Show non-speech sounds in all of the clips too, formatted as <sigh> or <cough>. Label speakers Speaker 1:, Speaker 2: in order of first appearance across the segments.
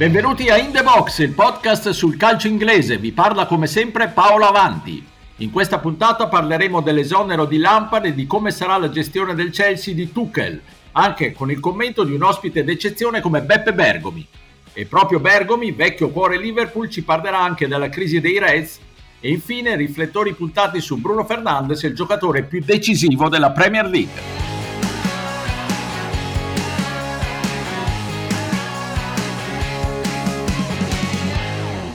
Speaker 1: Benvenuti a In The Box, il podcast sul calcio inglese. Vi parla come sempre Paolo Avanti. In questa puntata parleremo dell'esonero di Lampard e di come sarà la gestione del Chelsea di Tuchel, anche con il commento di un ospite d'eccezione come Beppe Bergomi. E proprio Bergomi, vecchio cuore Liverpool, ci parlerà anche della crisi dei Reds e infine riflettori puntati su Bruno Fernandes, il giocatore più decisivo della Premier League.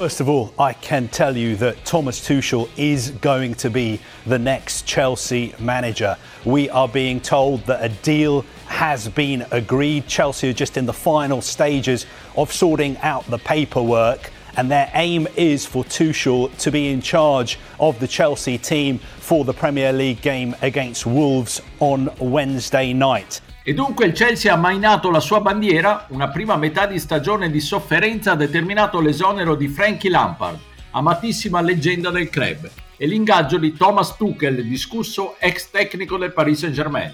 Speaker 2: First of all, I can tell you that Thomas Tuchel is going to be the next Chelsea manager. We are being told that a deal has been agreed. Chelsea are just in the final stages of sorting out the paperwork. And their aim is for Tuchel to be in charge of the Chelsea team for the Premier League game against Wolves on Wednesday night.
Speaker 1: E dunque il Chelsea ha mainato la sua bandiera, una prima metà di stagione di sofferenza ha determinato l'esonero di Frankie Lampard, amatissima leggenda del club, e l'ingaggio di Thomas Tuchel, discusso ex tecnico del Paris Saint-Germain.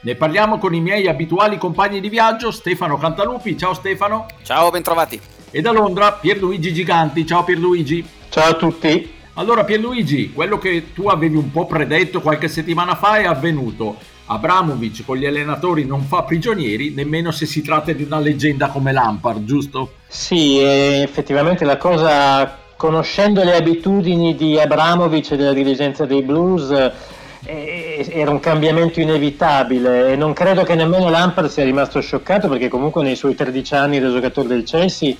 Speaker 1: Ne parliamo con i miei abituali compagni di viaggio, Stefano Cantalupi. Ciao Stefano.
Speaker 3: Ciao, bentrovati.
Speaker 1: E da Londra Pierluigi Giganti. Ciao Pierluigi.
Speaker 4: Ciao a tutti.
Speaker 1: Allora Pierluigi, quello che tu avevi un po' predetto qualche settimana fa è avvenuto Abramovic con gli allenatori non fa prigionieri, nemmeno se si tratta di una leggenda come Lampard, giusto?
Speaker 4: Sì, effettivamente la cosa, conoscendo le abitudini di Abramovic e della dirigenza dei Blues, era un cambiamento inevitabile e non credo che nemmeno Lampard sia rimasto scioccato perché comunque nei suoi 13 anni da giocatore del Chelsea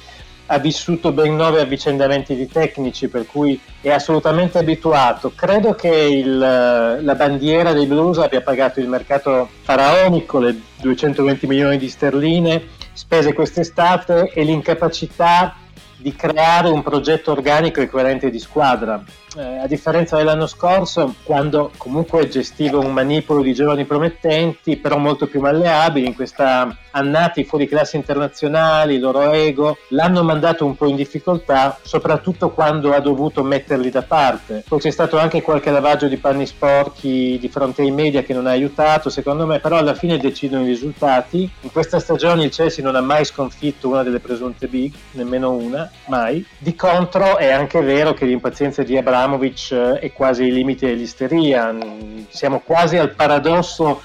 Speaker 4: ha vissuto ben nove avvicendamenti di tecnici, per cui è assolutamente abituato. Credo che il, la bandiera dei Blues abbia pagato il mercato faraonico, le 220 milioni di sterline spese quest'estate e l'incapacità di creare un progetto organico e coerente di squadra eh, a differenza dell'anno scorso, quando comunque gestiva un manipolo di giovani promettenti, però molto più malleabili, in questa annati fuori classe internazionali, loro ego, l'hanno mandato un po' in difficoltà, soprattutto quando ha dovuto metterli da parte. Poi c'è stato anche qualche lavaggio di panni sporchi di fronte ai media che non ha aiutato, secondo me, però alla fine decidono i risultati. In questa stagione il Chelsea non ha mai sconfitto una delle presunte big, nemmeno una, mai. Di contro è anche vero che l'impazienza di Abramovic eh, è quasi ai limiti dell'isteria, siamo quasi al paradosso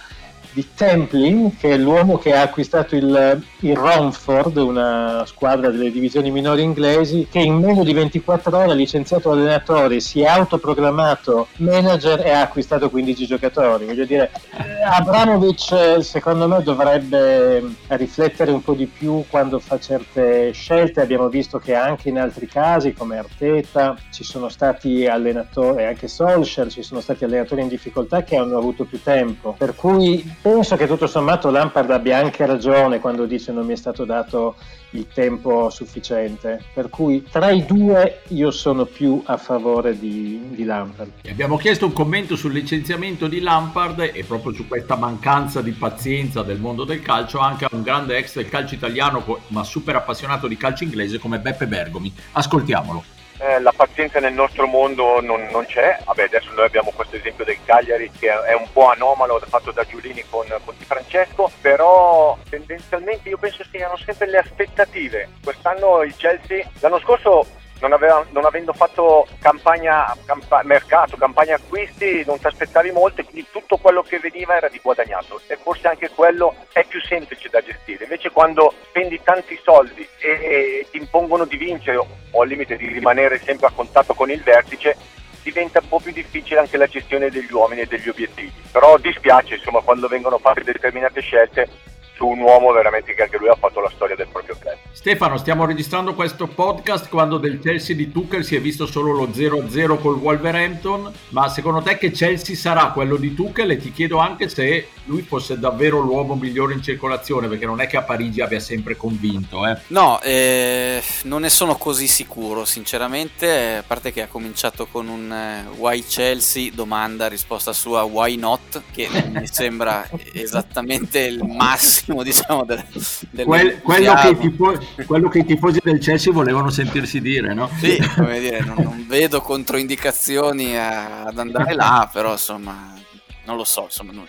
Speaker 4: di Templin, che è l'uomo che ha acquistato il, il Romford, una squadra delle divisioni minori inglesi, che in meno di 24 ore ha licenziato allenatore, si è autoproclamato manager e ha acquistato 15 giocatori. Voglio dire, eh, Abramovic secondo me dovrebbe riflettere un po' di più quando fa certe scelte. Abbiamo visto che anche in altri casi, come Arteta, ci sono stati allenatori, anche Solskjaer, ci sono stati allenatori in difficoltà che hanno avuto più tempo. Per cui penso che tutto sommato Lampard abbia anche ragione quando dice non mi è stato dato il tempo sufficiente. Per cui tra i due io sono più a favore di, di Lampard.
Speaker 1: Abbiamo chiesto un commento sul licenziamento di Lampard e proprio su questa mancanza di pazienza del mondo del calcio anche a un grande ex del calcio italiano ma super appassionato di calcio inglese come Beppe Bergomi. Ascoltiamolo
Speaker 5: eh, la pazienza nel nostro mondo non, non, c'è. Vabbè, adesso noi abbiamo questo esempio del Cagliari che è un po' anomalo fatto da Giulini con, con Di Francesco, però tendenzialmente io penso siano sempre le aspettative. Quest'anno il Chelsea, l'anno scorso non, aveva, non, avendo fatto campagna campa, mercato, campagna acquisti, non ti aspettavi molto quindi tutto quello che veniva era di guadagnato e forse anche quello è più semplice da gestire. Invece quando spendi tanti soldi e, e ti impongono di vincere o al limite di rimanere sempre a contatto con il vertice, diventa un po' più difficile anche la gestione degli uomini e degli obiettivi. Però dispiace insomma quando vengono fatte determinate scelte su un uomo veramente che anche lui ha fatto la storia del proprio club.
Speaker 1: Stefano, stiamo registrando questo podcast quando del Chelsea di Tuchel si è visto solo lo 0-0 col Wolverhampton, ma secondo te che Chelsea sarà quello di Tuchel e ti chiedo anche se lui fosse davvero l'uomo migliore in circolazione, perché non è che a Parigi abbia sempre convinto. Eh.
Speaker 3: No, eh, non ne sono così sicuro, sinceramente, a parte che ha cominciato con un eh, why Chelsea, domanda, risposta sua why not, che mi sembra <laughs> esattamente il massimo, diciamo, del,
Speaker 1: del Quel, quello, che tifo, quello, che i tifosi del Chelsea volevano sentirsi dire, no?
Speaker 3: Sì, come dire, non, non vedo controindicazioni a, ad andare là, però insomma, non lo so, insomma, non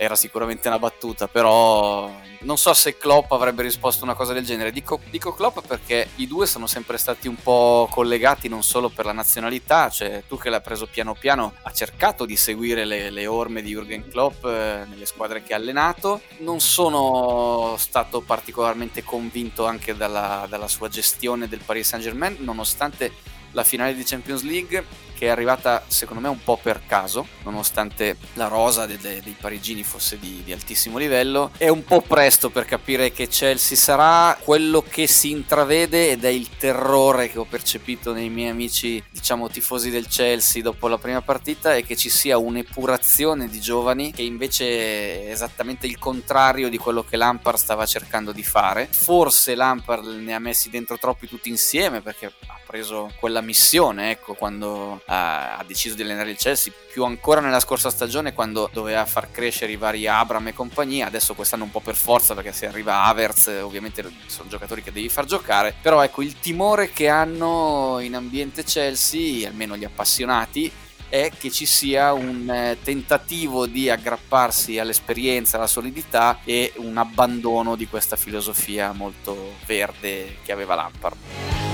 Speaker 3: era sicuramente una battuta, però non so se Klopp avrebbe risposto una cosa del genere. Dico, dico Klopp perché i due sono sempre stati un po' collegati non solo per la nazionalità, cioè tu che l'ha preso piano piano ha cercato di seguire le, le orme di Jürgen Klopp eh, nelle squadre che ha allenato. Non sono stato particolarmente convinto anche dalla, dalla sua gestione del Paris Saint Germain, nonostante la finale di Champions League che è arrivata secondo me un po' per caso, nonostante la rosa de- de- dei parigini fosse di-, di altissimo livello. È un po' presto per capire che Chelsea sarà quello che si intravede ed è il terrore che ho percepito nei miei amici, diciamo tifosi del Chelsea dopo la prima partita, è che ci sia un'epurazione di giovani che invece è esattamente il contrario di quello che Lampard stava cercando di fare. Forse Lampard ne ha messi dentro troppi tutti insieme perché preso quella missione, ecco, quando ha, ha deciso di allenare il Chelsea, più ancora nella scorsa stagione quando doveva far crescere i vari Abram e compagnia, adesso quest'anno un po' per forza perché se arriva Havertz ovviamente sono giocatori che devi far giocare, però ecco il timore che hanno in ambiente Chelsea, almeno gli appassionati, è che ci sia un eh, tentativo di aggrapparsi all'esperienza, alla solidità e un abbandono di questa filosofia molto verde che aveva Lampard.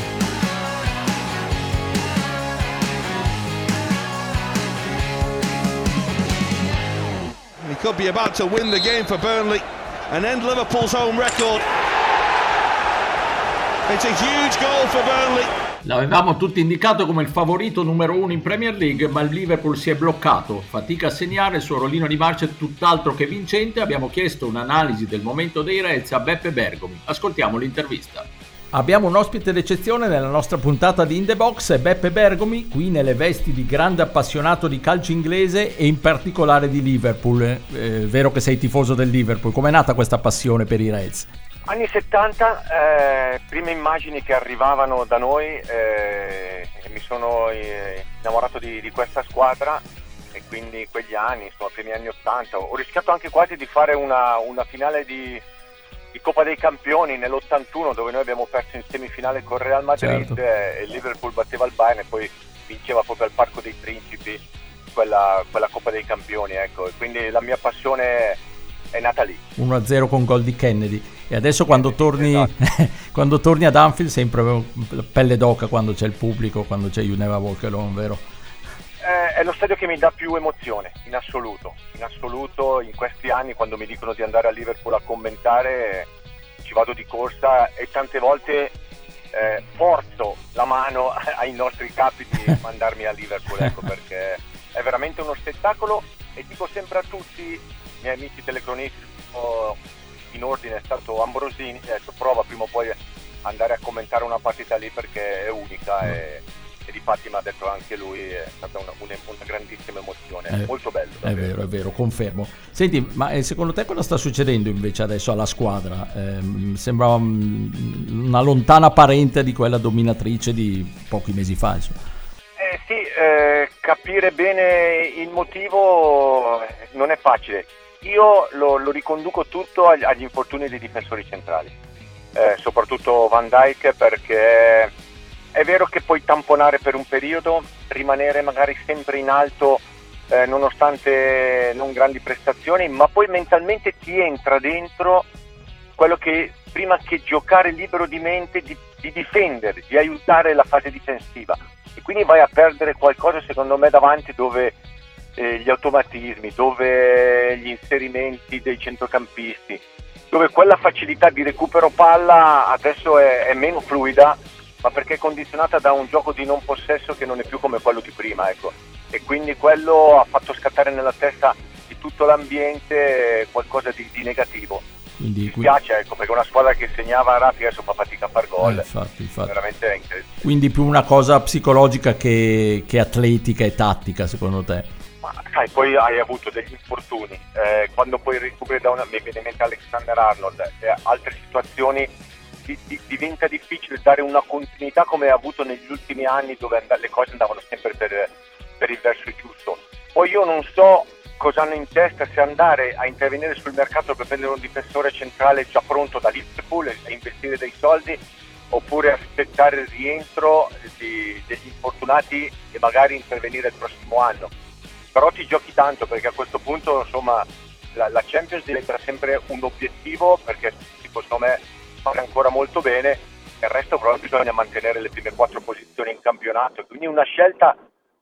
Speaker 6: He could be about to win the game for Burnley and end Liverpool's home record. It's a huge goal for Burnley.
Speaker 1: L'avevamo tutti indicato come il favorito numero uno in Premier League, ma il Liverpool si è bloccato. Fatica a segnare, il suo rollino di marcia è tutt'altro che vincente. Abbiamo chiesto un'analisi del momento dei Reds a Beppe Bergomi. Ascoltiamo l'intervista.
Speaker 7: Abbiamo un ospite d'eccezione nella nostra puntata di In The Box, Beppe Bergomi, qui nelle vesti di grande appassionato di calcio inglese e in particolare di Liverpool. Eh, vero che sei tifoso del Liverpool, com'è nata questa passione per i Reds?
Speaker 5: Anni 70, eh, prime immagini che arrivavano da noi, eh, mi sono eh, innamorato di, di, questa squadra e quindi quegli anni, insomma, primi anni 80, ho rischiato anche quasi di fare una, una finale di di Coppa dei Campioni nell'81 dove noi abbiamo perso in semifinale con Real Madrid certo. e il Liverpool batteva il Bayern e poi vinceva proprio al Parco dei Principi quella, quella Coppa dei Campioni ecco. quindi la mia passione è nata lì
Speaker 7: 1-0 con gol di Kennedy e adesso quando torni, esatto. <laughs> quando torni ad Anfield sempre pelle d'oca quando c'è il pubblico quando c'è You Never Walk Alone vero?
Speaker 5: È lo stadio che mi dà più emozione in assoluto. In assoluto, in questi anni, quando mi dicono di andare a Liverpool a commentare, ci vado di corsa e tante volte eh, forzo la mano <laughs> ai nostri capi di <laughs> mandarmi a Liverpool, ecco, perché è veramente uno spettacolo e dico sempre a tutti i miei amici telecronisti in ordine è stato Ambrosini, detto prova prima o poi andare a commentare una partita lì perché è unica e e di fatti mi ha detto anche lui è stata una, una, una grandissima emozione eh, molto bello
Speaker 7: davvero. è vero è vero confermo senti ma eh, secondo te cosa sta succedendo invece adesso alla squadra eh, sembra una lontana parente di quella dominatrice di pochi mesi fa.
Speaker 5: Eh sì, eh, capire bene il motivo eh, non è facile. Io lo, lo riconduco tutto agli, agli, infortuni dei difensori centrali, eh, soprattutto Van Dyke perché è vero che puoi tamponare per un periodo, rimanere magari sempre in alto eh, nonostante non grandi prestazioni, ma poi mentalmente ti entra dentro quello che prima che giocare libero di mente, di, di difendere, di aiutare la fase difensiva. E quindi vai a perdere qualcosa secondo me davanti dove eh, gli automatismi, dove gli inserimenti dei centrocampisti, dove quella facilità di recupero palla adesso è, è meno fluida ma perché è condizionata da un gioco di non possesso che non è più come quello di prima, ecco. E quindi quello ha fatto scattare nella testa di tutto l'ambiente qualcosa di, di negativo. Quindi, Mi piace, ecco, perché una squadra che segnava rapida adesso fa fatica a far gol. Eh, infatti, infatti. Veramente è incredibile.
Speaker 7: Quindi più una cosa psicologica che, che atletica e tattica, secondo te?
Speaker 5: Ma sai, poi hai avuto degli infortuni. Eh, quando poi recuperi da una. mi viene in mente Alexander Arnold e eh, altre situazioni di, di, diventa difficile dare una continuità come ha avuto negli ultimi anni dove and- le cose andavano sempre per, per il verso giusto. Poi io non so cosa hanno in testa se andare a intervenire sul mercato per prendere un difensore centrale già pronto da Liverpool e investire dei soldi oppure aspettare il rientro di, degli infortunati e magari intervenire il prossimo anno. Però ti giochi tanto perché a questo punto insomma la, la Champions diventa sempre un obiettivo perché secondo me fare ancora molto bene. Il resto però bisogna mantenere le prime quattro posizioni in campionato quindi una scelta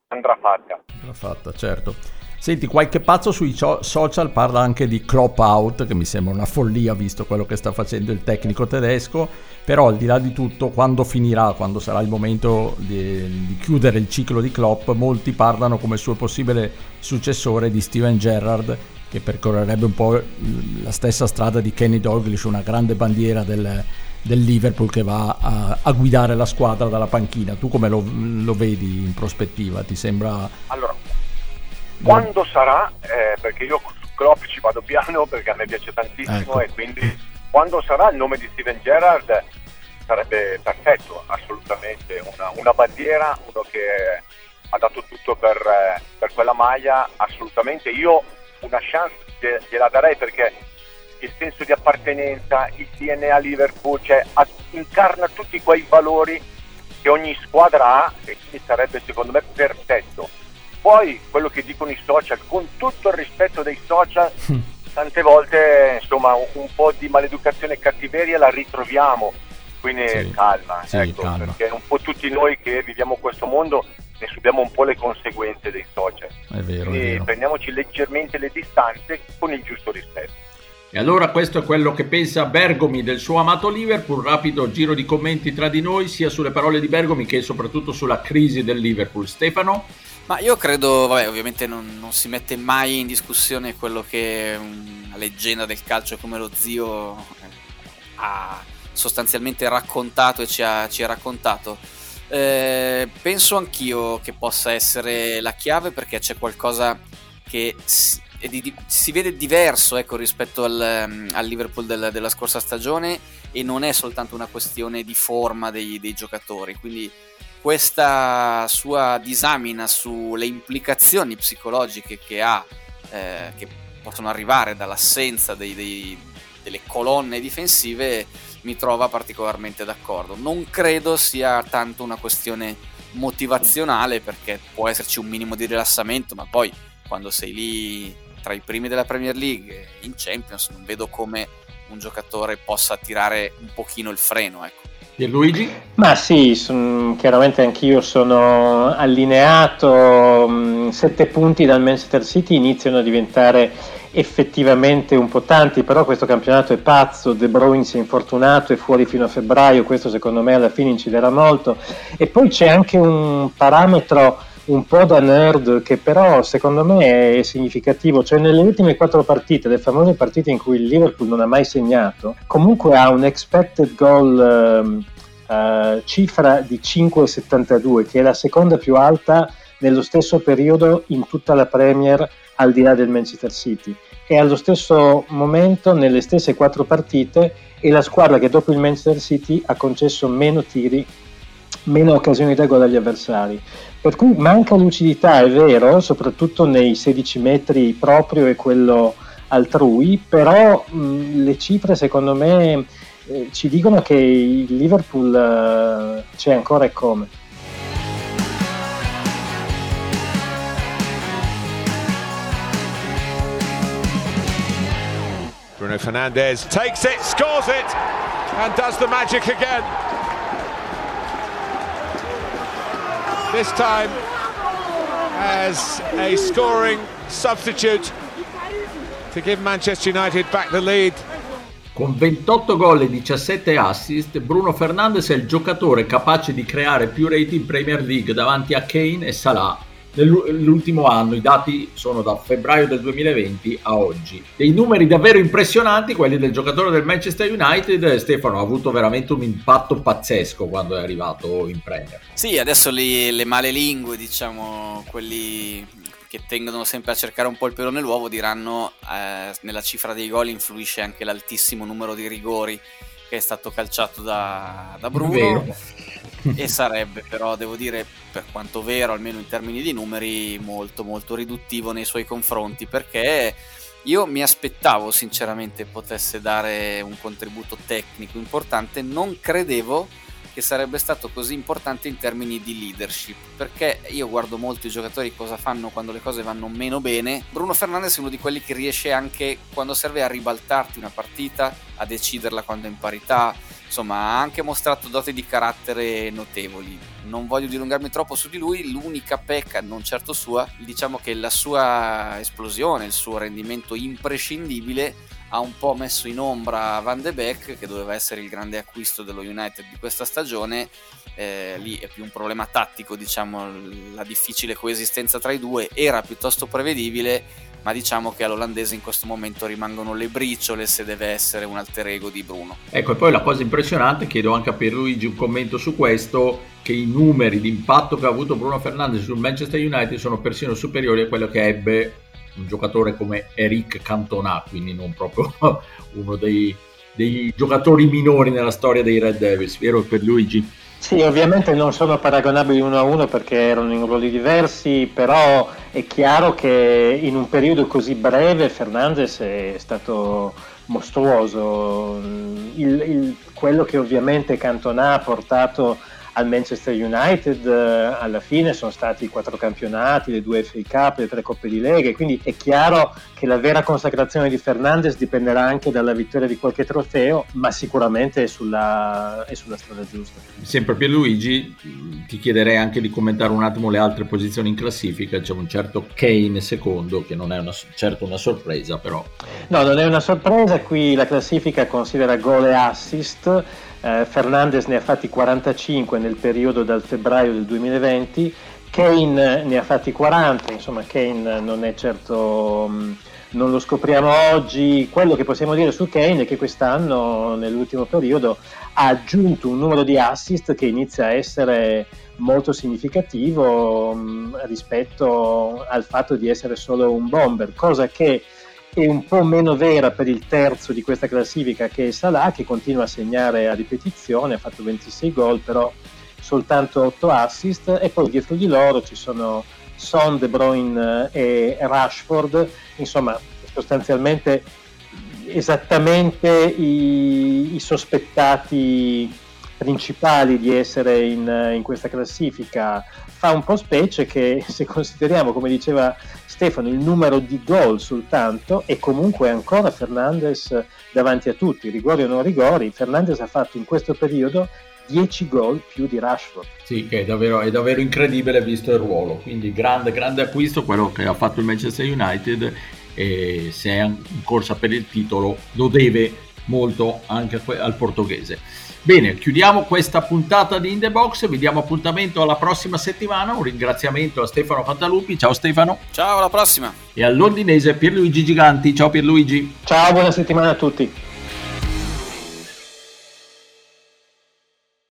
Speaker 5: andrà fatta.
Speaker 7: Andrà fatta certo. Senti, qualche pazzo sui social parla anche di Klopp out, che mi sembra una follia visto quello che sta facendo il tecnico tedesco, però al di là di tutto, quando finirà, quando sarà il momento di, di chiudere il ciclo di Klopp, molti parlano come suo possibile successore di Steven Gerrard, che percorrerebbe un po' la stessa strada di Kenny Dalglish, una grande bandiera del, del Liverpool che va a, a, guidare la squadra dalla panchina. Tu come lo, lo vedi in prospettiva? Ti sembra...
Speaker 5: Allora, quando sarà, eh, perché io su Klopp ci vado piano perché a me piace tantissimo ecco. e quindi quando sarà il nome di Steven Gerrard sarebbe perfetto, assolutamente, una, una bandiera, uno che ha dato tutto per, eh, per, quella maglia, assolutamente. Io una chance gliela darei perché il senso di appartenenza, il DNA Liverpool, cioè incarna tutti quei valori che ogni squadra ha e quindi sarebbe secondo me perfetto poi quello che dicono i social, con tutto il rispetto dei social, mm. tante volte insomma un, un po' di maleducazione e cattiveria la ritroviamo. Quindi sì, calma, sì, ecco, calma, perché un po' tutti noi che viviamo questo mondo ne subiamo un po' le conseguenze dei social.
Speaker 7: È vero, Quindi è vero.
Speaker 5: prendiamoci leggermente le distanze con il giusto rispetto.
Speaker 1: E allora questo è quello che pensa Bergomi del suo amato Liverpool. Rapido giro di commenti tra di noi, sia sulle parole di Bergomi che soprattutto sulla crisi del Liverpool. Stefano?
Speaker 3: Ma io credo, vabbè, ovviamente non, non, si mette mai in discussione quello che una leggenda del calcio come lo zio eh, ha sostanzialmente raccontato e ci ha, ci ha raccontato. Eh, penso anch'io che possa essere la chiave perché c'è qualcosa che si, di, si vede diverso ecco, rispetto al, al Liverpool del, della scorsa stagione e non è soltanto una questione di forma dei, dei giocatori. Quindi questa sua disamina sulle implicazioni psicologiche che ha, eh, che possono arrivare dall'assenza dei, dei, delle colonne difensive, mi trova particolarmente d'accordo. Non credo sia tanto una questione motivazionale perché può esserci un minimo di rilassamento, ma poi quando sei lì tra i primi della Premier League in Champions non vedo come un giocatore possa tirare un pochino il freno, ecco.
Speaker 1: Luigi?
Speaker 4: Ma sì, son, chiaramente anch'io sono allineato, mh, sette punti dal Manchester City iniziano a diventare effettivamente un po' tanti, però questo campionato è pazzo, De Bruyne si è infortunato, è fuori fino a febbraio, questo secondo me alla fine inciderà molto. E poi c'è anche un parametro un po' da nerd che però secondo me è significativo, cioè nelle ultime quattro partite, le famose partite in cui il Liverpool non ha mai segnato, comunque ha un expected goal uh, uh, cifra di 5,72 che è la seconda più alta nello stesso periodo in tutta la Premier al di là del Manchester City e allo stesso momento nelle stesse quattro partite è la squadra che dopo il Manchester City ha concesso meno tiri meno occasioni da gol agli avversari. Per cui manca lucidità, è vero, soprattutto nei 16 metri proprio e quello altrui, però mh, le cifre secondo me eh, ci dicono che il Liverpool eh, c'è ancora e come.
Speaker 6: Bruno Fernandez takes it, scores it, and does the magic again. this time as a scoring substitute to give Manchester United back the lead.
Speaker 1: Con 28 gol e 17 assist, Bruno Fernandes è il giocatore capace di creare più reti in Premier League davanti a Kane e Salah nell'ultimo anno, i dati sono da febbraio del 2020 a oggi. Dei numeri davvero impressionanti, quelli del giocatore del Manchester United, Stefano ha avuto veramente un impatto pazzesco quando è arrivato in Premier.
Speaker 3: Sì, adesso le male lingue, diciamo, quelli che tendono sempre a cercare un po' il pelo nell'uovo, diranno eh, nella cifra dei gol influisce anche l'altissimo numero di rigori che è stato calciato da, da Bruno e sarebbe però devo dire per quanto vero almeno in termini di numeri molto molto riduttivo nei suoi confronti perché io mi aspettavo sinceramente potesse dare un contributo tecnico importante. Non credevo che sarebbe stato così importante in termini di leadership, perché io guardo molto i giocatori cosa fanno quando le cose vanno meno bene. Bruno Fernandes è uno di quelli che riesce anche quando serve a ribaltarti una partita, a deciderla quando è in parità, insomma ha anche mostrato doti di carattere notevoli. Non voglio dilungarmi troppo su di lui, l'unica pecca, non certo sua, diciamo che la sua esplosione, il suo rendimento imprescindibile ha un po' messo in ombra Van de Beek, che doveva essere il grande acquisto dello United di questa stagione. Eh, lì è più un problema tattico, diciamo, la difficile coesistenza tra i due era piuttosto prevedibile, ma diciamo che all'olandese in questo momento rimangono le briciole se deve essere un alter ego di Bruno.
Speaker 1: Ecco, e poi la cosa impressionante, chiedo anche a Pierluigi un commento su questo, che i numeri di impatto che ha avuto Bruno Fernandes sul Manchester United sono persino superiori a quello che ebbe un giocatore come Eric Cantona, quindi non proprio <laughs> uno dei, dei giocatori minori nella storia dei Red Devils, vero per Luigi?
Speaker 4: Sì, ovviamente non sono paragonabili uno a uno perché erano in ruoli diversi, però è chiaro che in un periodo così breve Fernandez è stato mostruoso. Il, il, quello che ovviamente Cantona ha portato al Manchester United eh, alla fine sono stati i quattro campionati, le due FA Cup, le tre Coppe di Lega, quindi è chiaro che la vera consacrazione di Fernandez dipenderà anche dalla vittoria di qualche trofeo, ma sicuramente è sulla, è sulla strada giusta.
Speaker 1: Sempre Pierluigi, ti chiederei anche di commentare un attimo le altre posizioni in classifica, c'è un certo Kane secondo, che non è una, certo una sorpresa però.
Speaker 4: No, non è una sorpresa, qui la classifica considera gol e assist, eh, Fernandez ne ha fatti 45 nel periodo dal febbraio del 2020, Kane ne ha fatti 40, insomma Kane non è certo... Mh, mm, non lo scopriamo oggi, quello che possiamo dire su Kane è che quest'anno, nell'ultimo periodo, ha aggiunto un numero di assist che inizia a essere molto significativo mh, mm, rispetto al fatto di essere solo un bomber, cosa che è un po' meno vera per il terzo di questa classifica che è Salah che continua a segnare a ripetizione, ha fatto 26 gol però soltanto 8 assist. E poi dietro di loro ci sono Son, De Bruyne e Rashford, insomma sostanzialmente esattamente i, i sospettati principali di essere in, in, questa classifica fa un po' specie che <laughs> se consideriamo, come diceva Stefano, il numero di gol soltanto e comunque ancora Fernandez davanti a tutti, rigori o non rigori, Fernandez ha fatto in questo periodo 10 gol più di Rashford.
Speaker 1: Sì, che è davvero, è davvero incredibile visto il ruolo, quindi grande, grande acquisto quello che ha fatto il Manchester United e se è in corsa per il titolo lo deve molto anche al portoghese. Bene, chiudiamo questa puntata di In The Box, vi diamo appuntamento alla prossima settimana, un ringraziamento a Stefano Fantalupi, ciao Stefano.
Speaker 3: Ciao, alla prossima.
Speaker 1: E al londinese Pierluigi Giganti, ciao Pierluigi.
Speaker 4: Ciao, buona settimana a tutti.